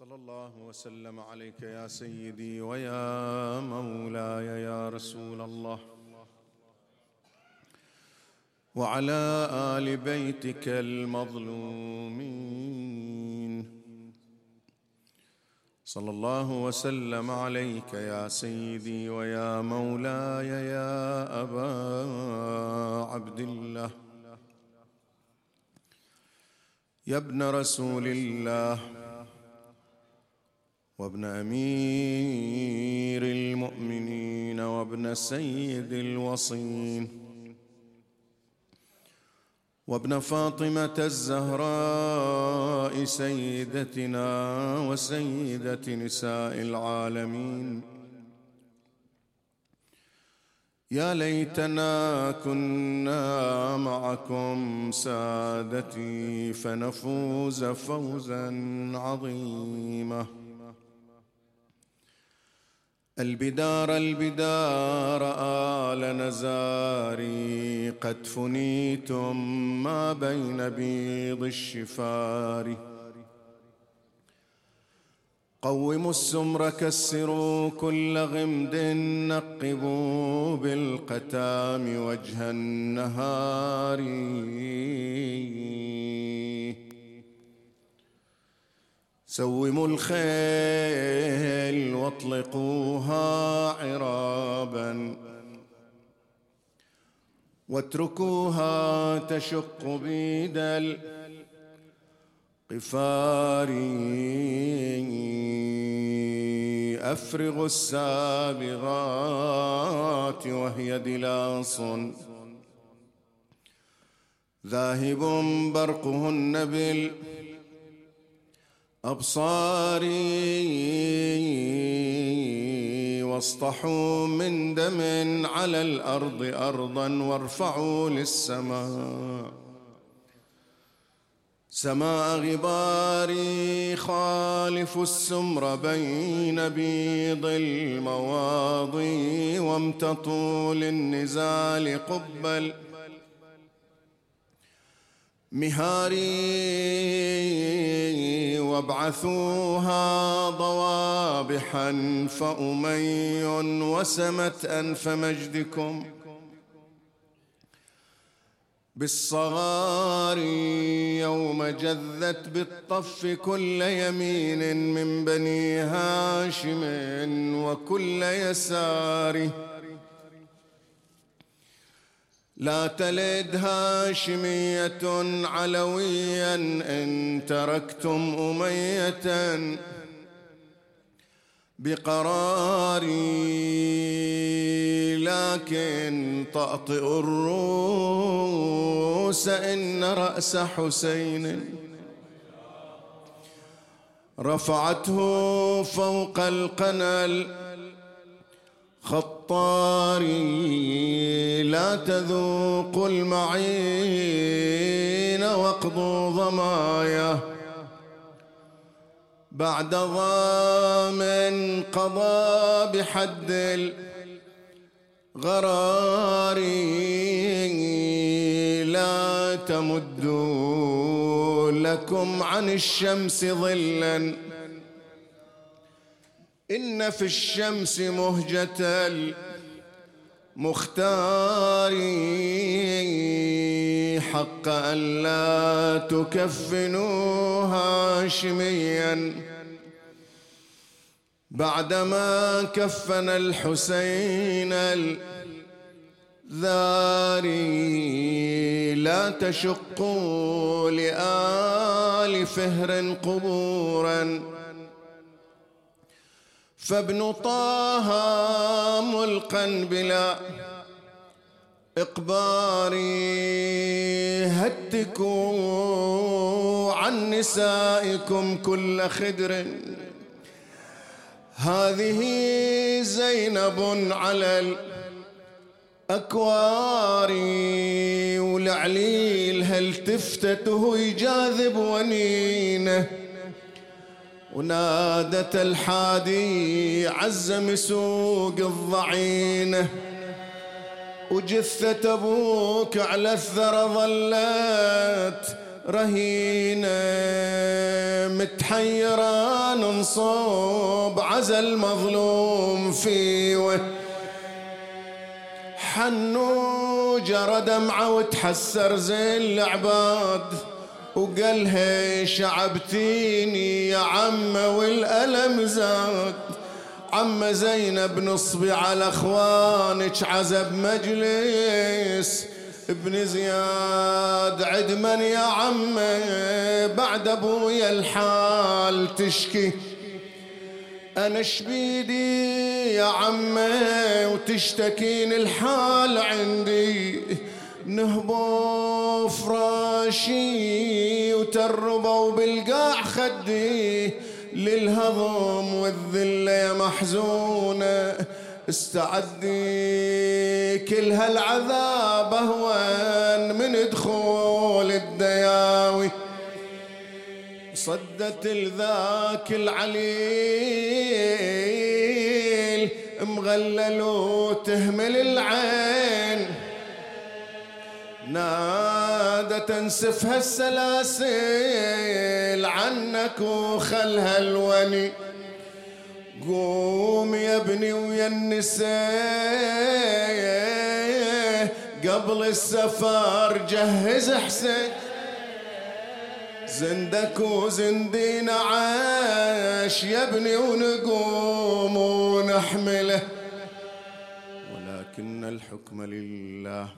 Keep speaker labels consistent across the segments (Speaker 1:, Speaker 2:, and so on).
Speaker 1: صلى الله وسلم عليك يا سيدي ويا مولاي يا رسول الله. وعلى آل بيتك المظلومين. صلى الله وسلم عليك يا سيدي ويا مولاي يا أبا عبد الله. يا ابن رسول الله. وابن أمير المؤمنين وابن سيد الوصين وابن فاطمة الزهراء سيدتنا وسيدة نساء العالمين. يا ليتنا كنا معكم سادتي فنفوز فوزا عظيما. البدار البدار آل نزاري. قد فنيتم ما بين بيض الشفار. قوموا السمر كسروا كل غمد نقبوا بالقتام وجه النهار. سوموا الخيل واطلقوها عرابا. واتركوها تشق بيد القفار افرغوا السابغات وهي دلاص. ذاهب برقهن بال أبصاري واصطحوا من دم على الأرض أرضا وارفعوا للسماء. سماء غباري خالف السمر بين بيض المواضي وامتطوا للنزال قبل مهاري وابعثوها ضوابحا فأمي وسمت أنف مجدكم بالصغار يوم جذت بالطف كل يمين من بني هاشم وكل يساره لا تلد هاشمية علويا إن تركتم أمية بقراري لكن تأطئ الروس إن رأس حسين رفعته فوق القنل خطاري لا تذوقوا المعين واقضوا ضمايا. بعد ضام قضى بحد الغرار لا تمدوا لكم عن الشمس ظلا. إن في الشمس مهجة المختار حق أن لا تكفنوا هاشميا. بعدما كفن الحسين الذاري لا تشقوا لآل فهر قبورا. فابن طه ملقا بلا إقبار. هتكوا عن نسائكم كل خدر. هذه زينب على الأكوار. ولعليل هل تفتته يجاذب ونينه. ونادت الحادي عز مسوق الضعينه وجثة أبوك على الثرى ظلت رهينة. متحيرة منصوب عزل مظلوم فيه. حنو جرى دمعة وتحسر زي العباد. وقالها شعبتيني يا عمة والألم زاد. عم زينب نصبي على أخوانك عزب مجلس. ابن زياد عدمن يا عمي بعد أبويا الحال تشكي. أنا شبيدي يا عمي وتشتكين الحال عندي. نهبوا فراشي وتربوا بالقاع خدي للهضم والذلة يا محزونة. استعدي كل هالعذاب أهون من دخول الدياوي. صدت الذاك العليل مغلل وتهمل العين. نادى تنسفها السلاسل عنك وخلها الوني قوم يا ابني ويا النساء قبل السفر جهز حسين. زندك وزندينا عاش يا ابني ونقوم ونحمله. ولكن الحكم لله.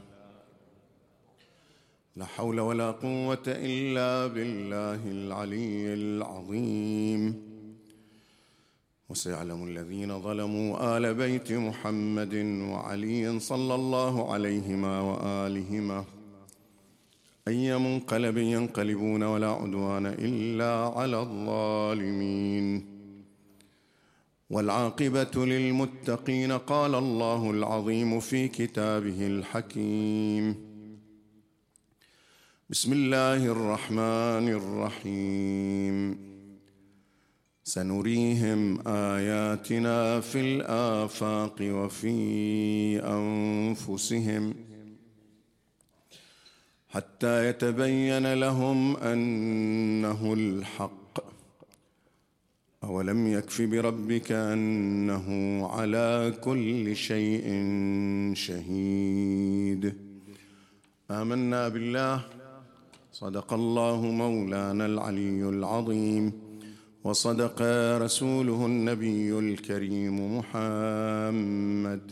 Speaker 1: لا حول ولا قوة إلا بالله العلي العظيم. وسيعلم الذين ظلموا آل بيت محمد وعلي صلى الله عليهما وآلهما أي منقلب ينقلبون ولا عدوان إلا على الظالمين. والعاقبة للمتقين قال الله العظيم في كتابه الحكيم. بسم الله الرحمن الرحيم سنريهم اياتنا في الافاق وفي انفسهم حتى يتبين لهم انه الحق اولم يكف بربك انه على كل شيء شهيد امنا بالله صدق الله مولانا العلي العظيم. وصدق رسوله النبي الكريم محمد.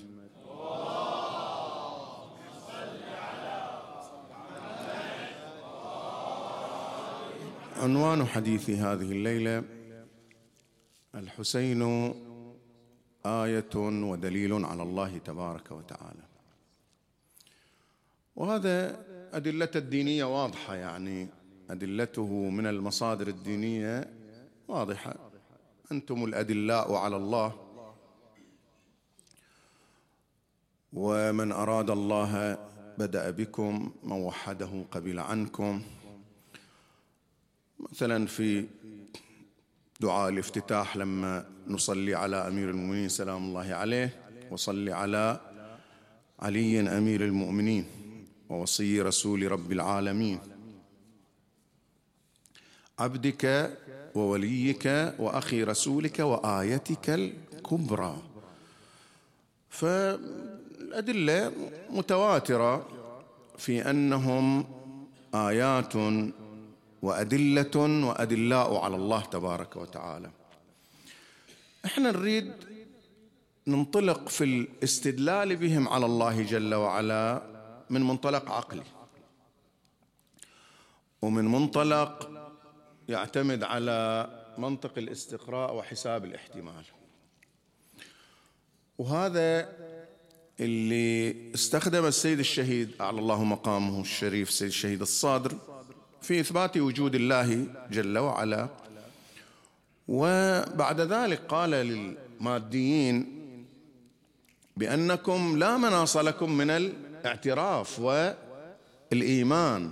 Speaker 1: عنوان حديث هذه الليلة الحسين آية ودليل على الله تبارك وتعالى. وهذا أدلته الدينية واضحة يعني. أدلته من المصادر الدينية واضحة. أنتم الأدلاء على الله. ومن أراد الله بدأ بكم من وحده قبل عنكم. مثلا في دعاء الافتتاح لما نصلي على أمير المؤمنين سلام الله عليه وصلي على علي أمير المؤمنين. ووصي رسول رب العالمين. عبدك ووليك وأخي رسولك وآيتك الكبرى. فالأدلة متواترة في أنهم آيات وأدلة وأدلاء على الله تبارك وتعالى. إحنا نريد ننطلق في الاستدلال بهم على الله جل وعلا من منطلق عقلي. ومن منطلق يعتمد على منطق الاستقراء وحساب الاحتمال. وهذا اللي استخدم السيد الشهيد أعلى الله مقامه الشريف السيد الشهيد الصادر في إثبات وجود الله جل وعلا. وبعد ذلك قال للماديين بأنكم لا مناص لكم من الاعتراف والإيمان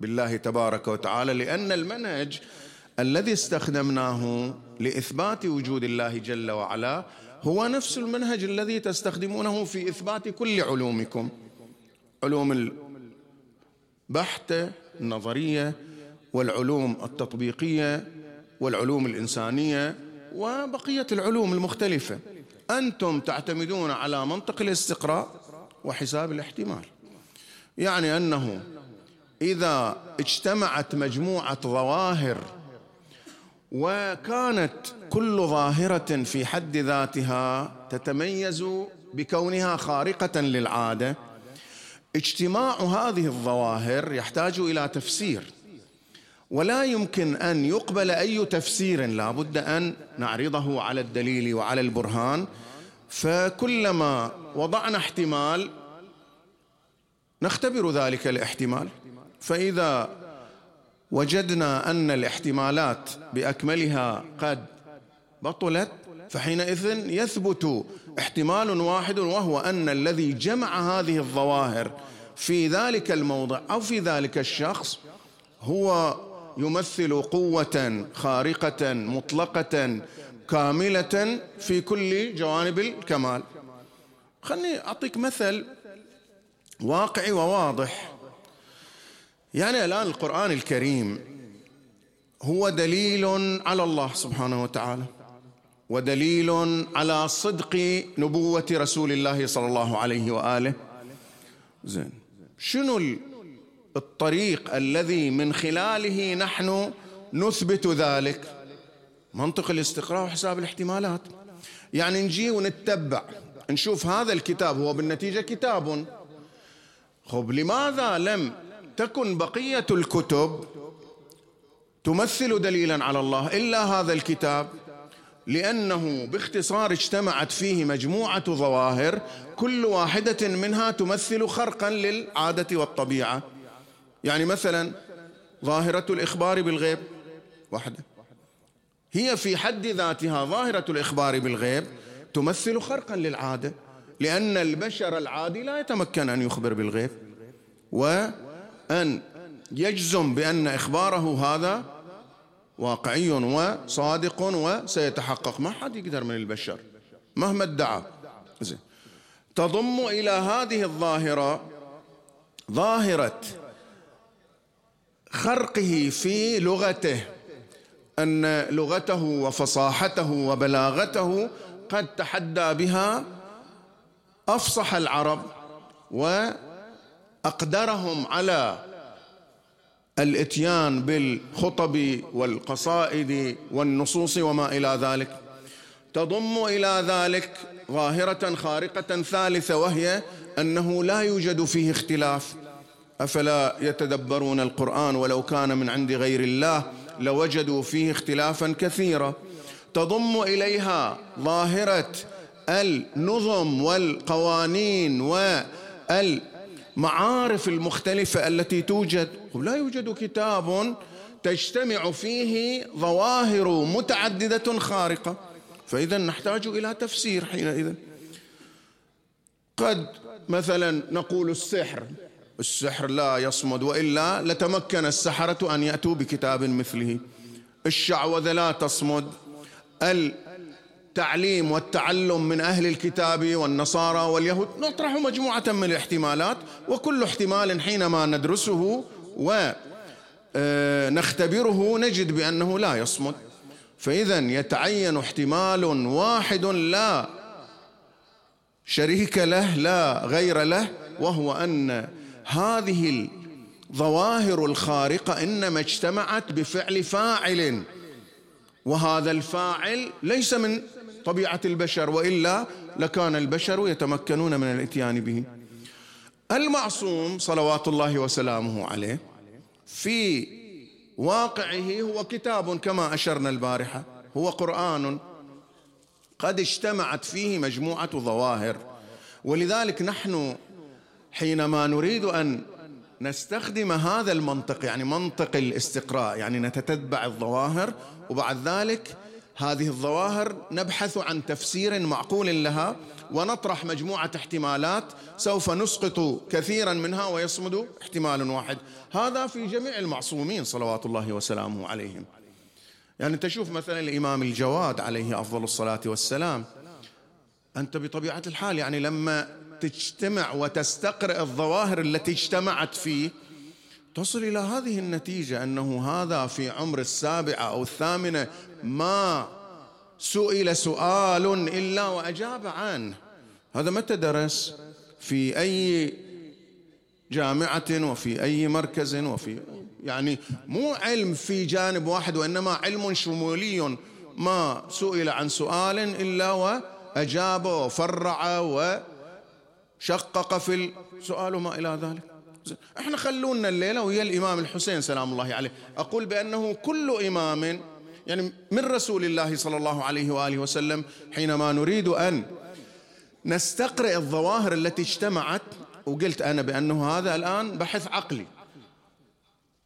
Speaker 1: بالله تبارك وتعالى لأن المنهج الذي استخدمناه لإثبات وجود الله جل وعلا هو نفس المنهج الذي تستخدمونه في إثبات كل علومكم. علوم البحته النظرية والعلوم التطبيقية والعلوم الإنسانية وبقية العلوم المختلفة. أنتم تعتمدون على منطق الاستقراء وحساب الاحتمال. يعني أنه إذا اجتمعت مجموعة ظواهر وكانت كل ظاهرة في حد ذاتها تتميز بكونها خارقة للعادة اجتماع هذه الظواهر يحتاج إلى تفسير. ولا يمكن أن يقبل أي تفسير لا بد أن نعرضه على الدليل وعلى البرهان. فكلما وضعنا احتمال نختبر ذلك الاحتمال. فإذا وجدنا أن الاحتمالات بأكملها قد بطلت فحينئذ يثبت احتمال واحد وهو أن الذي جمع هذه الظواهر في ذلك الموضع أو في ذلك الشخص هو يمثل قوة خارقة مطلقة كاملة في كل جوانب الكمال. خلني أعطيك مثل واقعي وواضح. يعني الآن القرآن الكريم هو دليل على الله سبحانه وتعالى ودليل على صدق نبوة رسول الله صلى الله عليه وآله. زين شنو الطريق الذي من خلاله نحن نثبت ذلك؟ منطق الاستقراء وحساب الاحتمالات. يعني نجي ونتبع نشوف هذا الكتاب هو بالنتيجة كتاب. خب لماذا لم تكن بقية الكتب تمثل دليلا على الله إلا هذا الكتاب؟ لأنه باختصار اجتمعت فيه مجموعة ظواهر كل واحدة منها تمثل خرقا للعادة والطبيعة. يعني مثلا ظاهرة الإخبار بالغيب واحدة. هي في حد ذاتها ظاهرة الإخبار بالغيب تمثل خرقا للعادة لأن البشر العادي لا يتمكن أن يخبر بالغيب. وأن يجزم بأن إخباره هذا واقعي وصادق وسيتحقق. ما حد يقدر من البشر مهما ادعى. تضم إلى هذه الظاهرة ظاهرة خرقه في لغته أن لغته وفصاحته وبلاغته قد تحدى بها أفصح العرب وأقدرهم على الإتيان بالخطب والقصائد والنصوص وما إلى ذلك. تضم إلى ذلك ظاهرة خارقة ثالثة وهي أنه لا يوجد فيه اختلاف. أفلا يتدبرون القرآن ولو كان من عند غير الله لوجدوا فيه اختلافا كثيرا. تضم إليها ظاهرة النظم والقوانين والمعارف المختلفة التي توجد. لا يوجد كتاب تجتمع فيه ظواهر متعددة خارقة. فإذا نحتاج إلى تفسير حينئذ. قد مثلا نقول السحر. السحر لا يصمد وإلا لتمكن السحرة أن يأتوا بكتاب مثله. الشعوذة لا تصمد. التعليم والتعلم من أهل الكتاب والنصارى واليهود. نطرح مجموعة من الاحتمالات وكل احتمال حينما ندرسه ونختبره نجد بأنه لا يصمد. فإذا يتعين احتمال واحد لا شريك له لا غير له وهو أن هذه الظواهر الخارقة إنما اجتمعت بفعل فاعل. وهذا الفاعل ليس من طبيعة البشر وإلا لكان البشر يتمكنون من الإتيان به. المعصوم صلوات الله وسلامه عليه في واقعه هو كتاب كما أشرنا البارحة هو قرآن قد اجتمعت فيه مجموعة ظواهر. ولذلك نحن حينما نريد أن نستخدم هذا المنطق يعني منطق الاستقراء يعني نتتبع الظواهر وبعد ذلك هذه الظواهر نبحث عن تفسير معقول لها ونطرح مجموعة احتمالات سوف نسقط كثيرا منها ويصمد احتمال واحد. هذا في جميع المعصومين صلوات الله وسلامه عليهم. يعني تشوف مثلا الإمام الجواد عليه أفضل الصلاة والسلام. أنت بطبيعة الحال يعني لما تجتمع وتستقرئ الظواهر التي اجتمعت فيه تصل إلى هذه النتيجة أنه هذا في عمر السابعة أو الثامنة ما سئل سؤال إلا وأجاب عنه. هذا متى درس؟ في أي جامعة وفي أي مركز وفي يعني مو علم في جانب واحد وإنما علم شمولي ما سئل عن سؤال إلا وأجاب وفرع وشقق في السؤال وما إلى ذلك. إحنا خلونا الليلة وهي الإمام الحسين سلام الله عليه. أقول بأنه كل إمام يعني من رسول الله صلى الله عليه وآله وسلم حينما نريد أن نستقرئ الظواهر التي اجتمعت وقلت أنا بأنه هذا الآن بحث عقلي.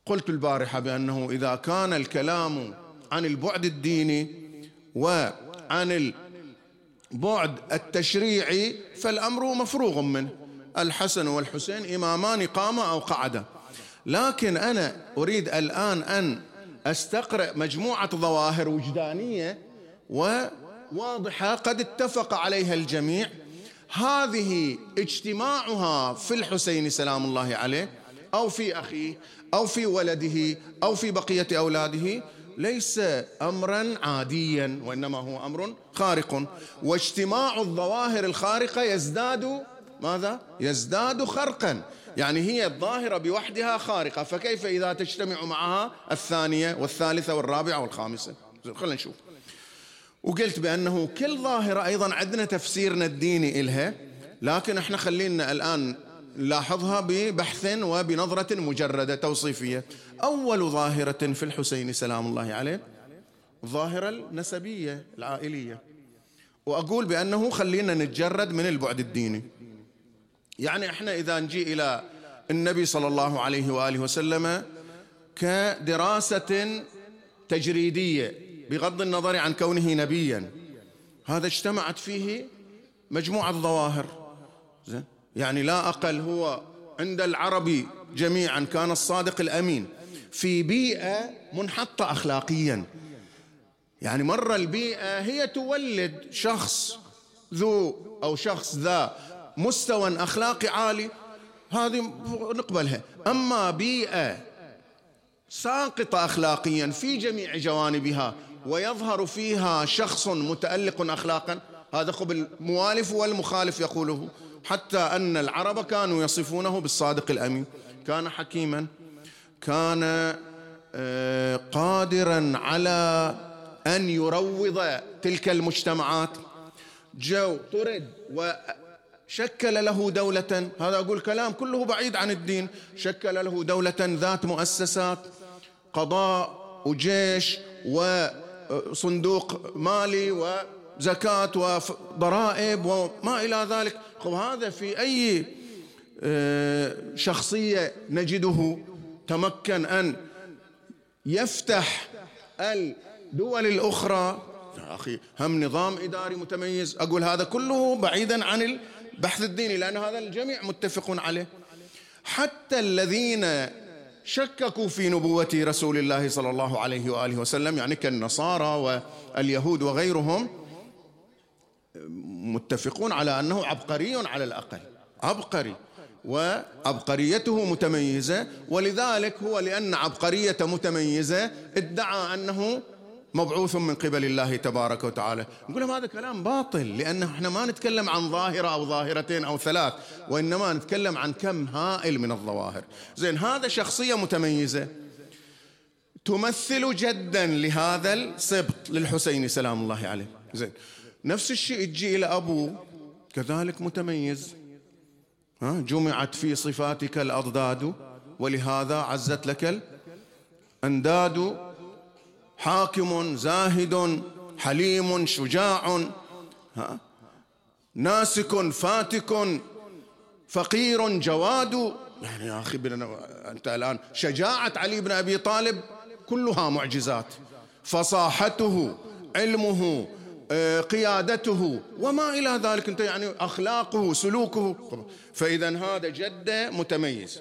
Speaker 1: قلت البارحة بأنه إذا كان الكلام عن البعد الديني وعن البعد التشريعي فالأمر مفروغ منه. الحسن والحسين إمامان قاما أو قعدا. لكن أنا أريد الآن أن أستقرأ مجموعة ظواهر وجدانية وواضحة قد اتفق عليها الجميع. هذه اجتماعها في الحسين سلام الله عليه أو في أخيه أو في ولده أو في بقية أولاده ليس امرا عاديا وإنما هو أمر خارق واجتماع الظواهر الخارقة يزداد ماذا؟ يزداد خرقا يعني هي الظاهرة بوحدها خارقة فكيف إذا تجتمع معها الثانية والثالثة والرابعة والخامسة؟ خلينا نشوف وقلت بأنه كل ظاهرة أيضا عندنا تفسيرنا الديني إلها لكن إحنا خلينا الآن نلاحظها ببحث وبنظرة مجردة توصيفية. أول ظاهرة في الحسين سلام الله عليه الظاهرة النسبية العائلية. وأقول بأنه خلينا نتجرد من البعد الديني. يعني إحنا إذا نجي إلى النبي صلى الله عليه وآله وسلم كدراسة تجريدية بغض النظر عن كونه نبيا هذا اجتمعت فيه مجموعة ظواهر يعني لا أقل هو عند العربي جميعا كان الصادق الأمين. في بيئة منحطة أخلاقيا. يعني مرة البيئة هي تولد شخص ذو أو شخص ذا مستوى أخلاقي عالي. هذه نقبلها أما بيئة ساقطة أخلاقيا في جميع جوانبها ويظهر فيها شخص متألق أخلاقا هذا خب الموالف والمخالف يقوله. حتى أن العرب كانوا يصفونه بالصادق الأمين. كان حكيما كان آه، قادرا على أن يروض تلك المجتمعات. جو طرد وشكل له دولة. هذا أقول كلام كله بعيد عن الدين. شكل له دولة ذات مؤسسات قضاء وجيش و صندوق مالي وزكاة وضرائب وما إلى ذلك. خب هذا في أي آه، شخصية نجده تمكن أن يفتح الدول الأخرى. يا أخي هم نظام إداري متميز. أقول هذا كله بعيدا عن البحث الديني لأن هذا الجميع متفقون عليه. حتى الذين شككوا في نبوة رسول الله صلى الله عليه وآله وسلم يعني كالنصارى واليهود وغيرهم متفقون على أنه عبقري على الأقل. عبقري. وعبقريته متميزة. ولذلك هو لأن عبقرية متميزة ادعى أنه مبعوث من قبل الله تبارك وتعالى. نقول لهم هذا كلام باطل لأن إحنا ما نتكلم عن ظاهرة أو ظاهرتين أو ثلاث وإنما نتكلم عن كم هائل من الظواهر. زين هذا شخصية متميزة. تمثل جدا لهذا السبط للحسين سلام الله عليه. زين نفس الشيء تجي إلى أبوه كذلك متميز. ها جمعت في صفاتك الأضداد ولهذا عزت لك الأنداد. حاكم زاهد حليم شجاع. ها ناسك فاتك فقير جواد. يعني يا أخي أنت الآن شجاعة علي بن أبي طالب كلها معجزات. فصاحته علمه قيادته وما إلى ذلك أنت يعني أخلاقه سلوكه. فإذا هذا جده متميز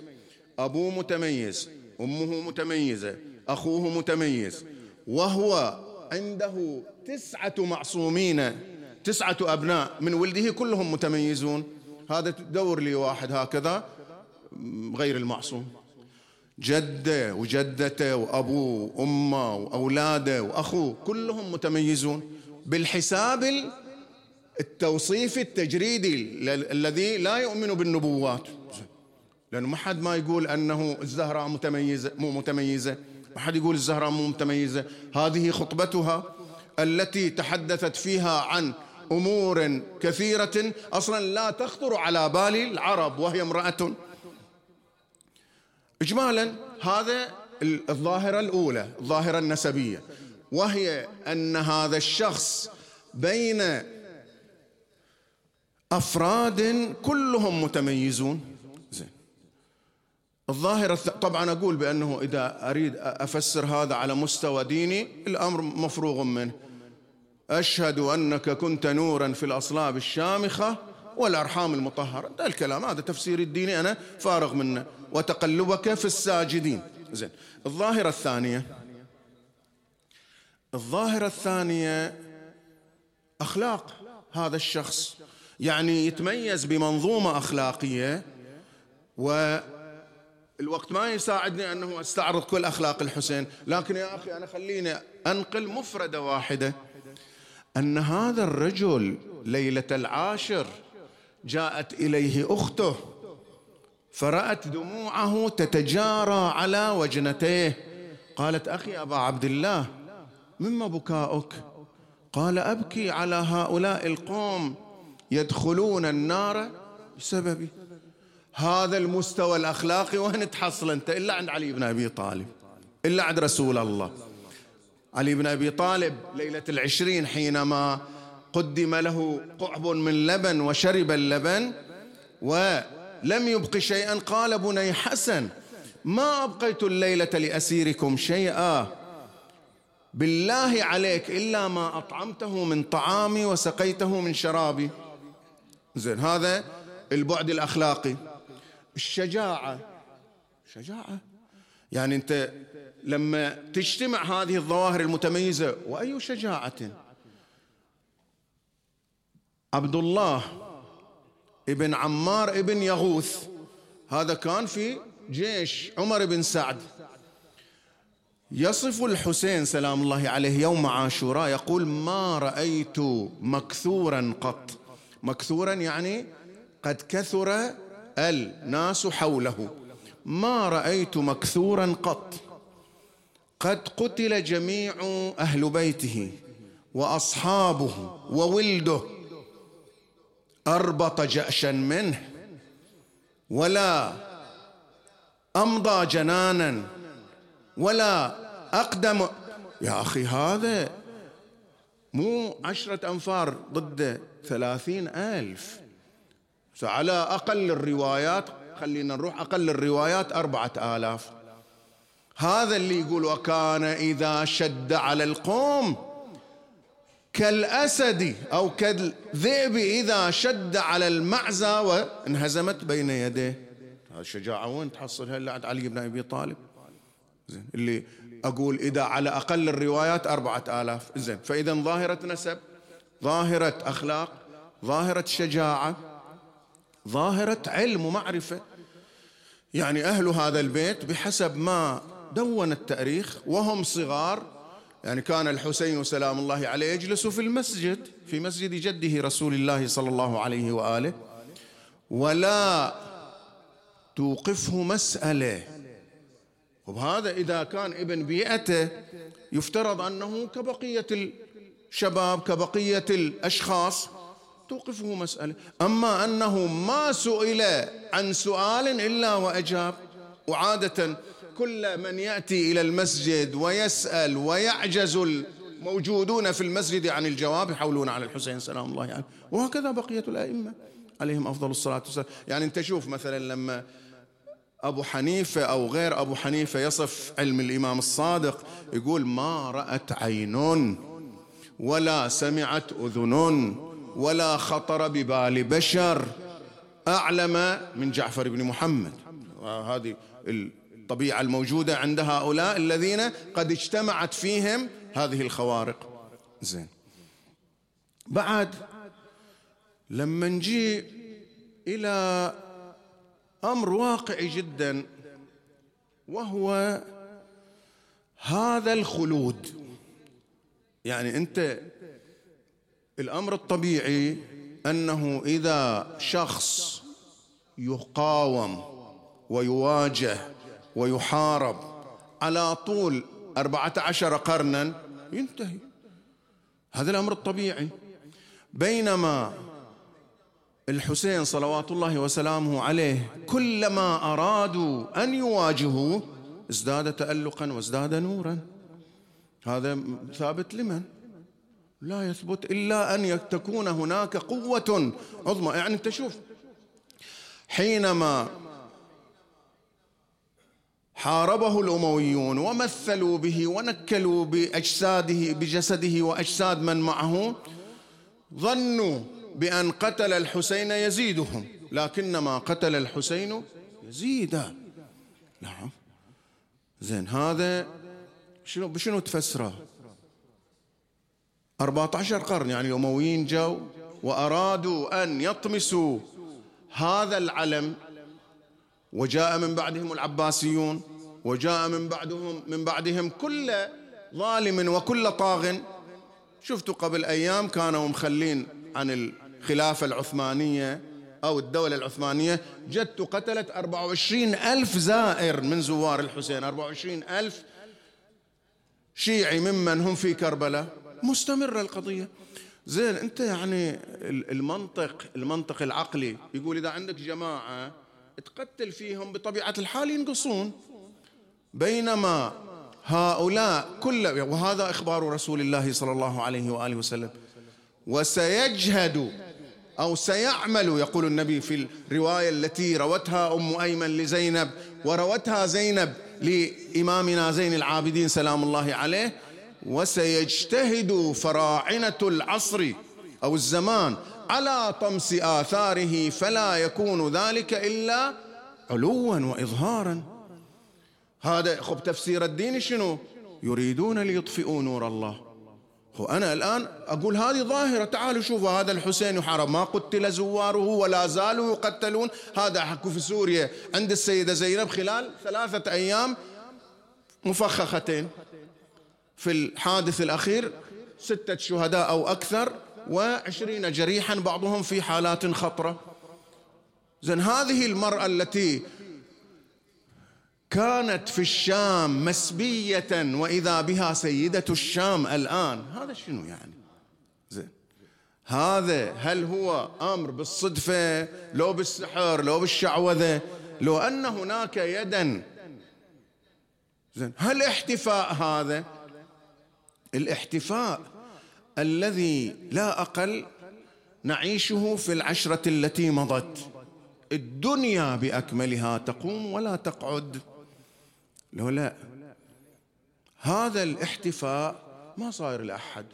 Speaker 1: أبوه متميز أمه متميزة أخوه متميز. وهو عنده تسعة معصومين تسعة أبناء من ولده كلهم متميزون. هذا تدور لي واحد هكذا غير المعصوم. جده وجدته وأبوه وأمه وأولاده وأخوه كلهم متميزون. بالحساب التوصيفي التجريدي الذي لا يؤمن بالنبوات. لأنه ما حد ما يقول أنه الزهراء متميزة مو متميزة. ما حد يقول الزهراء مو متميزة. هذه خطبتها التي تحدثت فيها عن أمور كثيرة أصلا لا تخطر على بال العرب وهي امرأة. إجمالا هذا الظاهرة الأولى الظاهرة النسبية. وهي أن هذا الشخص بين أفراد كلهم متميزون. زين. الظاهرة طبعا أقول بأنه إذا أريد أفسر هذا على مستوى ديني الأمر مفروغ منه. أشهد أنك كنت نورا في الأصلاب الشامخة والأرحام المطهرة. ده الكلام هذا تفسير الديني أنا فارغ منه. وتقلبك في الساجدين. زين. الظاهرة الثانية الظاهرة الثانية أخلاق هذا الشخص. يعني يتميز بمنظومة أخلاقية والوقت ما يساعدني أنه أستعرض كل أخلاق الحسين لكن يا أخي أنا خليني أنقل مفردة واحدة. أن هذا الرجل ليلة العاشر جاءت إليه أخته فرأت دموعه تتجارى على وجنتيه. قالت أخي أبا عبد الله مما بكاؤك. قال أبكي على هؤلاء القوم يدخلون النار بسببي هذا المستوى الأخلاقي. وين تحصل أنت؟ إلا عند علي بن أبي طالب إلا عند رسول الله. علي بن أبي طالب ليلة العشرين حينما قدم له قعب من لبن وشرب اللبن ولم يبق شيئا قال بني حسن ما أبقيت الليلة لأسيركم شيئا؟ بالله عليك إلا ما أطعمته من طعامي وسقيته من شرابي. زين هذا البعد الأخلاقي. الشجاعة شجاعة؟ يعني أنت لما تجتمع هذه الظواهر المتميزة وأي شجاعة؟ عبد الله ابن عمار ابن يغوث هذا كان في جيش عمر بن سعد. يصف الحسين سلام الله عليه يوم عاشوراء يقول ما رأيت مكثورا قط. مكثورا يعني قد كثر الناس حوله. ما رأيت مكثورا قط. قد قتل جميع أهل بيته وأصحابه وولده. أربط جأشا منه ولا أمضى جنانا. ولا أقدم. يا أخي هذا مو عشرة أنفار ضد ثلاثين ألف. على أقل الروايات خلينا نروح أقل الروايات أربعة آلاف. هذا اللي يقول وكان إذا شد على القوم كالأسد أو كالذئب إذا شد على المعزى وانهزمت بين يديه. الشجاعة وين تحصلها إلا عند علي بن أبي طالب؟ زين. اللي أقول إذا على أقل الروايات أربعة آلاف. زين. فإذا ظاهرة نسب ظاهرة أخلاق ظاهرة شجاعة ظاهرة علم ومعرفة. يعني أهل هذا البيت بحسب ما دون التاريخ وهم صغار. يعني كان الحسين سلام الله عليه يجلس في المسجد في مسجد جده رسول الله صلى الله عليه وآله ولا توقفه مسألة. وبهذا إذا كان ابن بيئته يفترض أنه كبقية الشباب كبقية الأشخاص توقفه مسألة. أما أنه ما سئل عن سؤال إلا وأجاب. وعادة كل من يأتي إلى المسجد ويسأل ويعجز الموجودون في المسجد عن الجواب يحولون على الحسين سلام الله عليه. يعني وهكذا بقية الأئمة عليهم أفضل الصلاة والسلام. يعني أنت شوف مثلا لما أبو حنيفة أو غير أبو حنيفة يصف علم الإمام الصادق يقول ما رأت عين ولا سمعت اذن ولا خطر ببال بشر. أعلم من جعفر بن محمد. هذه الطبيعة الموجودة عند هؤلاء الذين قد اجتمعت فيهم هذه الخوارق. زين. بعد لما نجي إلى أمر واقعي جدا وهو هذا الخلود. يعني أنت الأمر الطبيعي أنه إذا شخص يقاوم ويواجه ويحارب على طول أربعة عشر قرنا ينتهي. هذا الأمر الطبيعي. بينما الحسين صلوات الله وسلامه عليه كلما أرادوا أن يواجهوه ازداد تألقا وازداد نورا هذا ثابت لمن؟ لا يثبت إلا أن تكون هناك قوة عظمى يعني أنت شوف حينما حاربه الأمويون ومثلوا به ونكلوا بأجساده بجسده وأجساد من معه ظنوا بأن قتل الحسين يزيدهم. لكنما قتل الحسين يزيدا. نعم. زين هذا شنو بشنو تفسره؟ 14 قرن يعني الأمويين جو وأرادوا أن يطمسوا هذا العلم. وجاء من بعدهم العباسيون وجاء من بعدهم من بعدهم كل ظالم وكل طاغ. شفتوا قبل أيام كانوا مخلين عن الخلافة العثمانية أو الدولة العثمانية. جدت قتلت 24 ألف زائر من زوار الحسين. 24 ألف شيعي ممن هم في كربلاء. مستمرة القضية. زين أنت يعني المنطق المنطق العقلي يقول إذا عندك جماعة تقتل فيهم بطبيعة الحال ينقصون. بينما هؤلاء كل وهذا إخبار رسول الله صلى الله عليه وآله وسلم. وسيجهد أو سيعمل يقول النبي في الرواية التي روتها أم أيمن لزينب وروتها زينب لإمامنا زين العابدين سلام الله عليه. وسيجتهد فراعنة العصر أو الزمان على طمس آثاره فلا يكون ذلك إلا علوا وإظهارا. هذا خب تفسير الدين شنو؟ يريدون ليطفئوا نور الله. أنا الآن أقول هذه ظاهرة. تعالوا شوفوا هذا الحسين يحارب. ما قتل زواره ولا زالوا يقتلون. هذا حكوا في سوريا عند السيدة زينب خلال ثلاثة أيام مفخختين. في الحادث الأخير ستة شهداء أو أكثر وعشرين جريحا بعضهم في حالات خطرة. زين هذه المرأة التي كانت في الشام مسبية وإذا بها سيدة الشام الآن. هذا شنو يعني؟ زين. هذا هل هو أمر بالصدفة؟ لو بالسحر لو بالشعوذة؟ لو أن هناك يدا. زين. هل احتفاء هذا؟ الاحتفاء الذي لا أقل نعيشه في العشرة التي مضت. الدنيا بأكملها تقوم ولا تقعد. لو لا. هذا الاحتفاء ما صاير لأحد.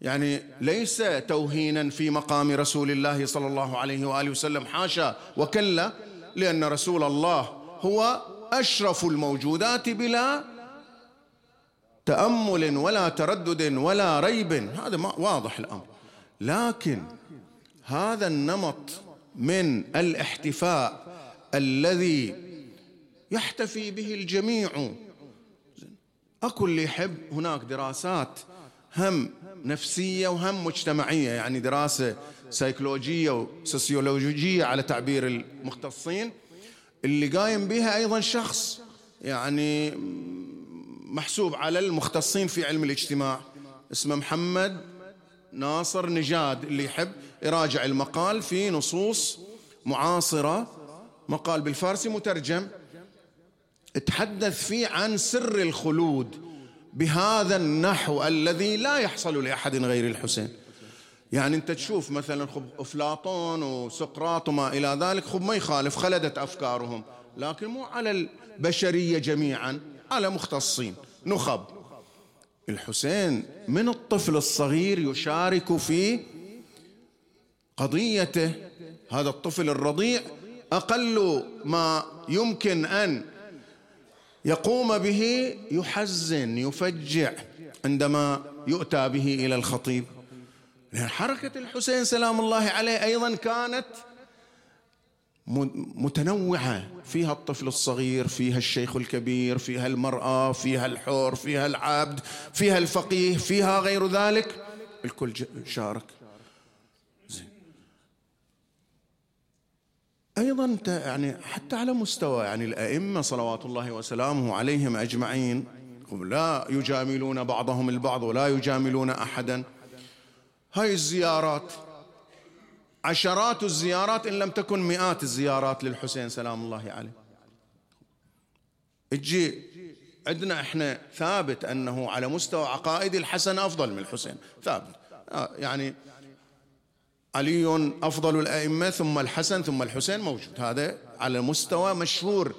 Speaker 1: يعني ليس توهينا في مقام رسول الله صلى الله عليه وآله وسلم حاشا وكلا لأن رسول الله هو أشرف الموجودات بلا تأمل ولا تردد ولا ريب. هذا واضح الأمر. لكن هذا النمط من الاحتفاء الذي يحتفي به الجميع. أكو اللي يحب هناك دراسات هم نفسية وهم مجتمعية يعني دراسة سيكولوجية وسوسيولوجية على تعبير المختصين. اللي قايم بها أيضا شخص يعني محسوب على المختصين في علم الاجتماع. اسمه محمد ناصر نجاد. اللي يحب يراجع المقال في نصوص معاصرة مقال بالفارسي مترجم. تحدث فيه عن سر الخلود بهذا النحو الذي لا يحصل لأحد غير الحسين. يعني أنت تشوف مثلا خب أفلاطون وسقراط وما إلى ذلك خب ما يخالف خلدت أفكارهم لكن مو على البشرية جميعا على مختصين. نخب. الحسين من الطفل الصغير يشارك في قضيته. هذا الطفل الرضيع أقل ما يمكن أن يقوم به يحزن يفجع عندما يؤتى به إلى الخطيب. لأن حركة الحسين سلام الله عليه أيضا كانت متنوعة. فيها الطفل الصغير فيها الشيخ الكبير فيها المرأة فيها الحور فيها العبد فيها الفقيه فيها غير ذلك. الكل شارك. أيضا يعني حتى على مستوى يعني الأئمة صلوات الله وسلامه عليهم أجمعين لا يجاملون بعضهم البعض ولا يجاملون أحدا. هاي الزيارات عشرات الزيارات إن لم تكن مئات الزيارات للحسين سلام الله عليه. تجي عندنا إحنا ثابت أنه على مستوى عقائدي الحسن أفضل من الحسين ثابت. آه، يعني علي أفضل الأئمة ثم الحسن ثم الحسين موجود. هذا على مستوى مشهور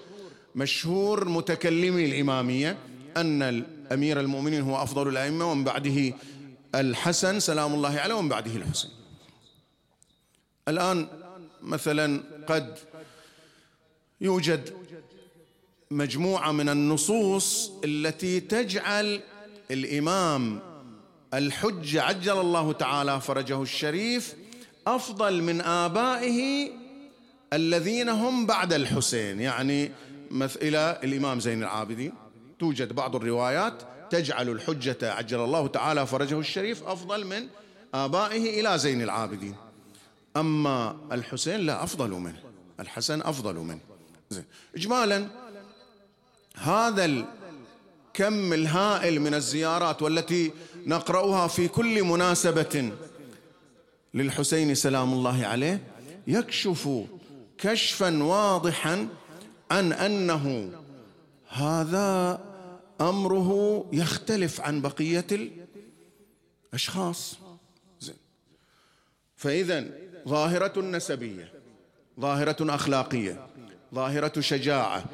Speaker 1: مشهور متكلمي الاماميه أن الأمير المؤمنين هو أفضل الأئمة ومن بعده الحسن سلام الله عليه ومن بعده الحسين. الآن مثلا قد يوجد مجموعة من النصوص التي تجعل الإمام الحج عجل الله تعالى فرجه الشريف أفضل من آبائه الذين هم بعد الحسين. يعني إلى الإمام زين العابدين. توجد بعض الروايات تجعل الحجة عجل الله تعالى فرجه الشريف أفضل من آبائه إلى زين العابدين. أما الحسين لا أفضل منه. الحسن أفضل منه. زين. إجمالا هذا الكم الهائل من الزيارات والتي نقرأها في كل مناسبة للحسين سلام الله عليه يكشف كشفا واضحا عن أنه هذا أمره يختلف عن بقية الأشخاص. زين. فاذا ظاهرة نسبية ظاهرة أخلاقية ظاهرة شجاعة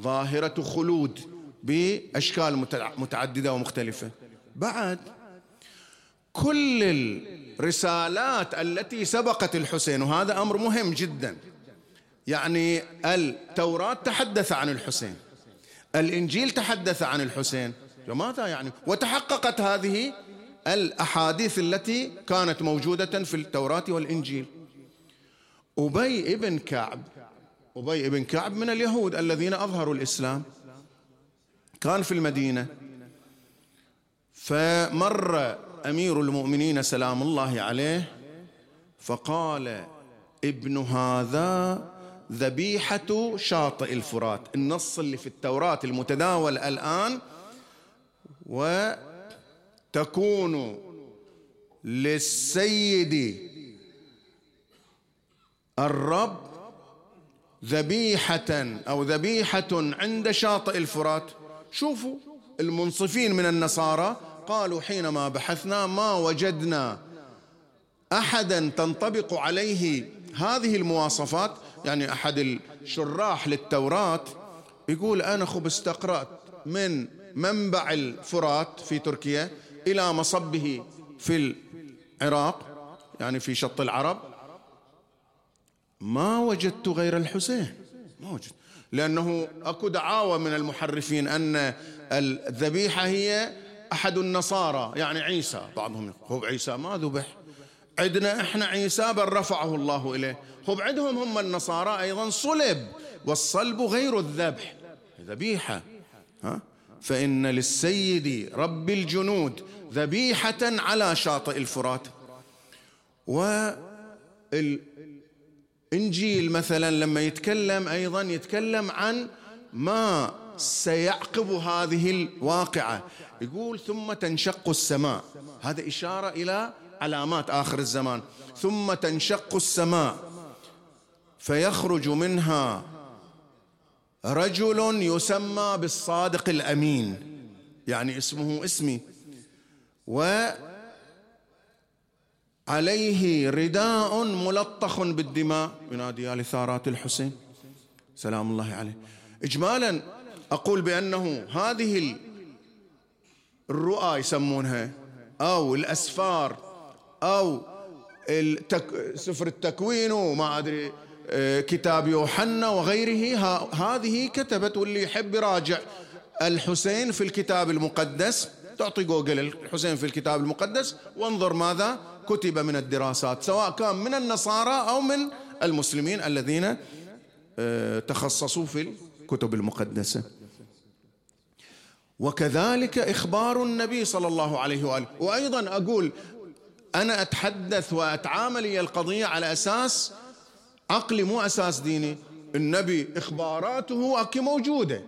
Speaker 1: ظاهرة خلود بأشكال متعددة ومختلفة. بعد كل الرسالات التي سبقت الحسين وهذا أمر مهم جدا. يعني التوراة تحدث عن الحسين الإنجيل تحدث عن الحسين. وماذا يعني؟ وتحققت هذه الأحاديث التي كانت موجودة في التوراة والإنجيل. أبي ابن كعب أبي ابن كعب من اليهود الذين أظهروا الإسلام. كان في المدينة فمر أمير المؤمنين سلام الله عليه فقال ابن هذا ذبيحة شاطئ الفرات. النص اللي في التوراة المتداول الآن و تكون للسيد الرب ذبيحة أو ذبيحة عند شاطئ الفرات. شوفوا المنصفين من النصارى قالوا حينما بحثنا ما وجدنا أحدا تنطبق عليه هذه المواصفات يعني أحد الشراح للتوراة يقول أنا خب استقرأت من منبع الفرات في تركيا إلى مصبه في العراق يعني في شط العرب. ما وجدت غير الحسين ما وجدت لأنه أكو دعاوى من المحرفين أن الذبيحة هي أحد النصارى يعني عيسى. بعضهم هو عيسى ما ذبح. عندنا إحنا عيسى بل رفعه الله إليه. هو عندهم هم النصارى أيضا صلب والصلب غير الذبح. ذبيحة. ها؟ فإن للسيد رب الجنود ذبيحة على شاطئ الفرات. والإنجيل مثلا لما يتكلم أيضا يتكلم عن ما سيعقب هذه الواقعة. يقول ثم تنشق السماء. هذا إشارة إلى علامات آخر الزمان. ثم تنشق السماء. فيخرج منها رجل يسمى بالصادق الأمين. يعني اسمه اسمي. وعليه رداء ملطخ بالدماء. ينادي يا لثارات الحسين. سلام الله عليه. اجمالا أقول بأنه هذه الرؤى يسمونها أو الأسفار أو التك... سفر التكوين وما أدري كتاب يوحنا وغيره. هذه كتبت واللي يحب يراجع الحسين في الكتاب المقدس. تعطي جوجل الحسين في الكتاب المقدس وانظر ماذا كتب من الدراسات سواء كان من النصارى أو من المسلمين الذين آه، تخصصوا في الكتب المقدسة. وكذلك إخبار النبي صلى الله عليه وآله. وأيضا أقول أنا أتحدث وأتعامل هي القضية على أساس عقلي مو أساس ديني. النبي إخباراته أكي موجودة.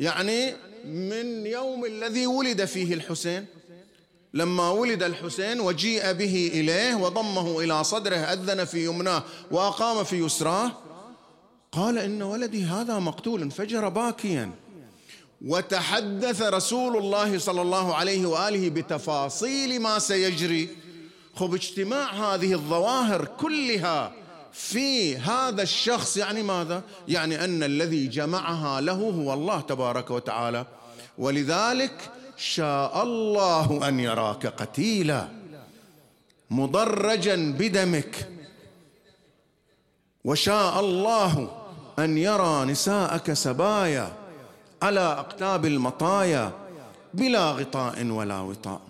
Speaker 1: يعني من يوم الذي ولد فيه الحسين لما ولد الحسين وجيء به إليه وضمه إلى صدره أذن في يمناه وأقام في يسراه قال إن ولدي هذا مقتول فجر باكيا. وتحدث رسول الله صلى الله عليه وآله بتفاصيل ما سيجري. خب اجتماع هذه الظواهر كلها في هذا الشخص يعني ماذا؟ يعني أن الذي جمعها له هو الله تبارك وتعالى. ولذلك شاء الله أن يراك قتيلا مضرجا بدمك. وشاء الله أن يرى نساءك سبايا. على أقتاب المطايا بلا غطاء ولا وطاء.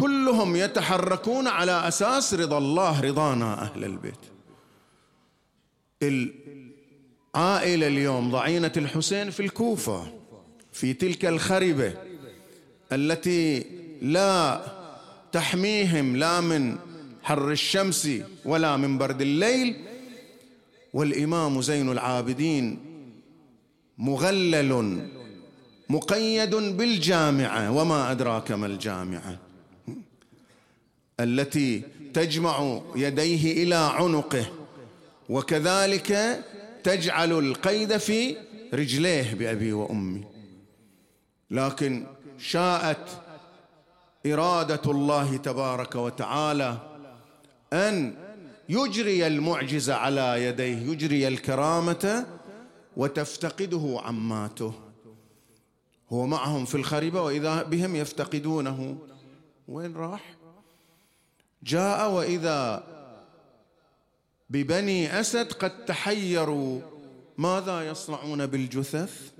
Speaker 1: وكلهم يتحركون على أساس رضا الله رضانا أهل البيت. العائلة اليوم ضعينة الحسين في الكوفة في تلك الخربه التي لا تحميهم لا من حر الشمس ولا من برد الليل والإمام زين العابدين مغلل مقيد بالجامعة وما أدراك ما الجامعة التي تجمع يديه إلى عنقه وكذلك تجعل القيد في رجليه بأبي وأمي. لكن شاءت إرادة الله تبارك وتعالى أن يجري المعجزه على يديه يجري الكرامة وتفتقده عماته. هو معهم في الخريبة وإذا بهم يفتقدونه. وين راح؟ جاء وإذا ببني أسد قد تحيروا ماذا يصنعون بالجثث؟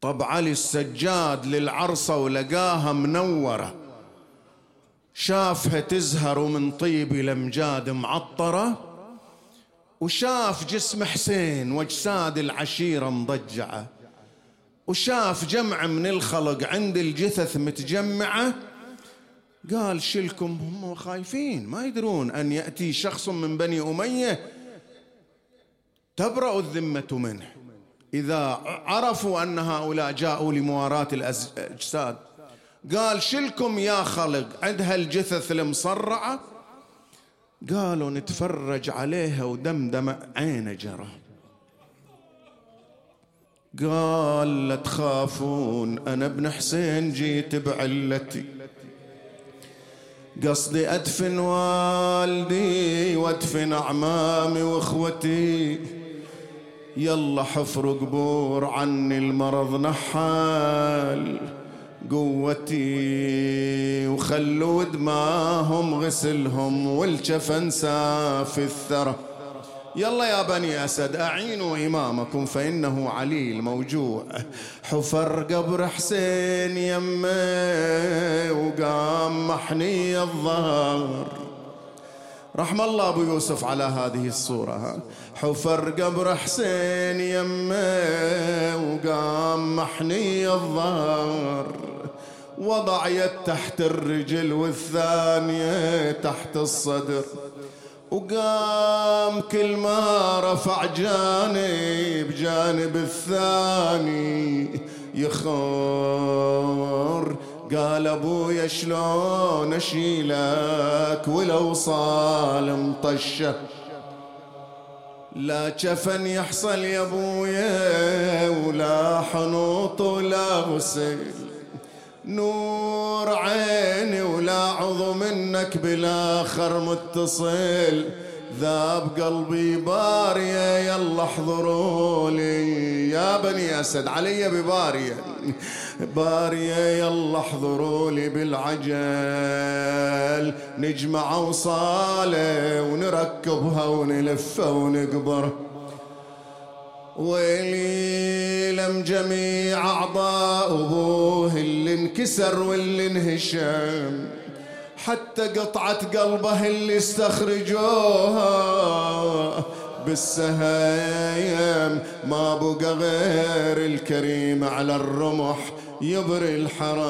Speaker 1: طب علي السجاد للعرصة ولقاها منورة. شافها تزهر من طيب الامجاد معطرة وشاف جسم حسين واجساد العشيرة مضجعة وشاف جمع من الخلق عند الجثث متجمعة. قال شلكم هم خايفين ما يدرون أن يأتي شخص من بني أمية تبرأ الذمة منه. إذا عرفوا أن هؤلاء جاءوا لمواراة الاجساد قال شلكم يا خلق عندها الجثث المصرعة؟ قالوا نتفرج عليها ودمدم عينه جرى. قال لا تخافون أنا ابن حسين جيت بعلتي. قصدي أدفن والدي وأدفن أعمامي وإخوتي. يلا حفر قبور عني المرض نحال. قوتي وخلوا دماهم غسلهم والجفن ساف الثرى. يلا يا بني أسد أعينوا إمامكم فإنه عليل موجوع. حفر قبر حسين يمه وقام محني الظهر. رحم الله أبو يوسف على هذه الصورة. حفر قبر حسين يمه وقام محني الظهر. وضع يد تحت الرجل والثانية تحت الصدر. وقام كل ما رفع جانب جانب الثاني. يخور قال أبويا شلون أشيلك ولو صال مطشه لا جفن يحصل يا أبويا ولا حنوط ولا غسل نور عيني ولا عضو منك بالاخر متصل. ذاب قلبي بارية يلا احضروا لي. يا بني أسد علي ببارية. بارية يلا احضروا لي بالعجل. نجمع وصالة ونركبها ونلفها ونقبره ويلي لم جميع أعضاء أبوه اللي انكسر واللي انهشم. حتى قطعة قلبه اللي استخرجوها. بالسهايم ما بقى غير الكريم على الرمح يبري الحرام.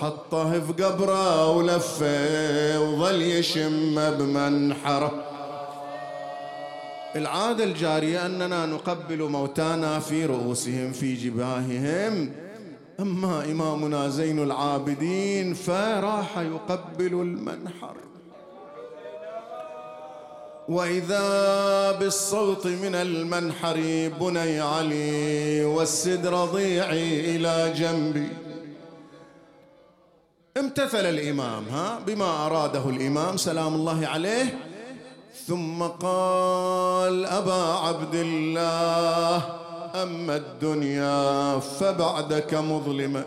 Speaker 1: حطه في قبره ولفه وظل يشم بمنحره العادة الجارية أننا نقبل موتانا في رؤوسهم في جباههم. أما إمامنا زين العابدين فراح يقبل المنحر. وإذا بالصوت من المنحر بني علي والسد رضيعي إلى جنبي. امتثل الإمام ها؟ بما أراده الإمام سلام الله عليه. ثم قال أبا عبد الله أما الدنيا فبعدك مظلمة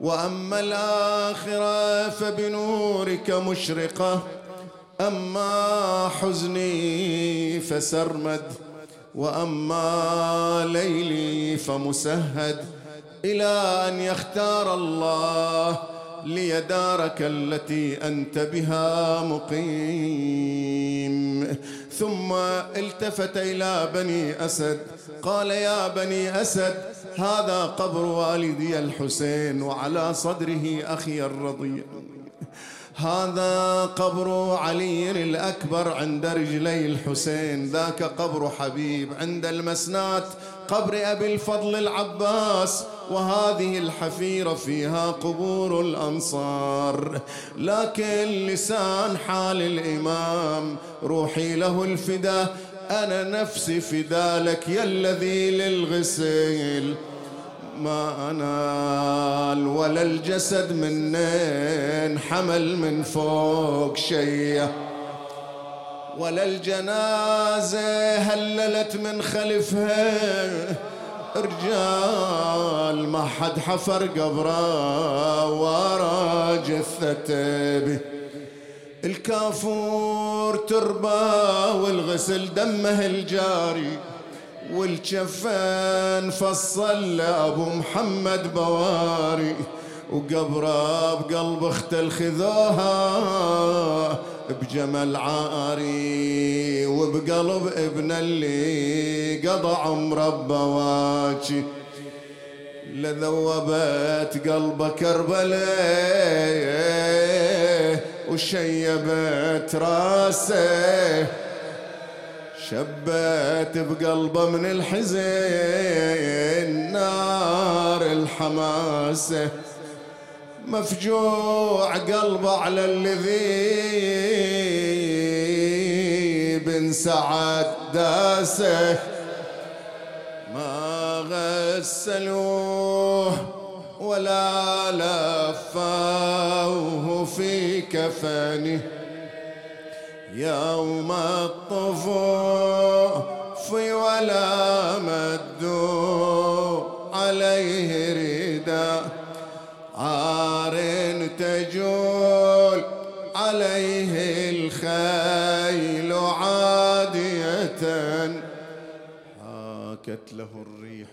Speaker 1: وأما الآخرة فبنورك مشرقة. أما حزني فسرمد. وأما ليلي فمسهد. إلى أن يختار الله لي دارك التي أنت بها مقيم. ثم التفت إلى بني أسد. قال يا بني أسد هذا قبر والدي الحسين وعلى صدره أخي الرضيع هذا قبر علي الأكبر عند رجلي الحسين. ذاك قبر حبيب عند المسنات. قبر أبي الفضل العباس وهذه الحفيرة فيها قبور الأنصار. لكن لسان حال الإمام روحي له الفدا أنا نفسي فدا لك يا الذي للغسيل. ما أنال ولا الجسد منين حمل من فوق شيه ولا الجنازة هللت من خلفها. رجال ما حد حفر قبره ورا جثته الكافور تربى والغسل دمه الجاري. والجفان فصل لأبو محمد بواري. وقبره بقلب أخت الخذوها بجمل عاري وبقلب ابن اللي قضى عمره بواجي. لذوبت قلبه كربلاء وشيبت راسه. شبت بقلبه من الحزن نار الحماسه. مفجوع قلبه على الذي بن سعد داسه. ما غسلوه ولا لفوه في كفنه. يوم الطفوف ولا مدوا عليه.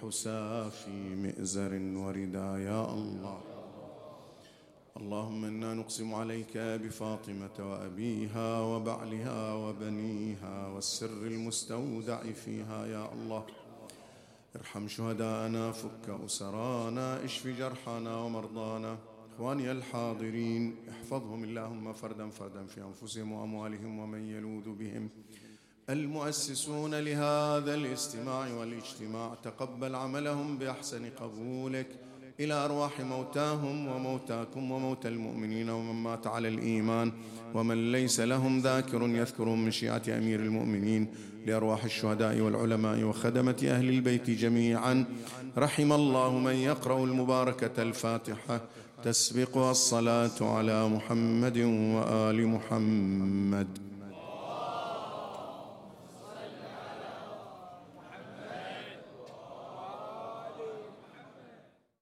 Speaker 1: الريح سافي مئزر وردا يا الله. اللهم إنا نقسم عليك بفاطمة وأبيها وبعلها وبنيها والسر المستودع فيها يا الله. ارحم شهداءنا فك أسرانا اشف جرحانا ومرضانا. إخواني الحاضرين احفظهم اللهم فردا فردا في أنفسهم وأموالهم ومن يلوذ بهم. المؤسسون لهذا الاستماع والاجتماع تقبل عملهم بأحسن قبولك إلى أرواح موتاهم وموتاكم وموتى المؤمنين ومن مات على الإيمان ومن ليس لهم ذاكر يذكرهم من شيعة أمير المؤمنين لأرواح الشهداء والعلماء وخدمة أهل البيت جميعا. رحم الله من يقرأ المباركة الفاتحة. تسبقها الصلاة على محمد وآل محمد.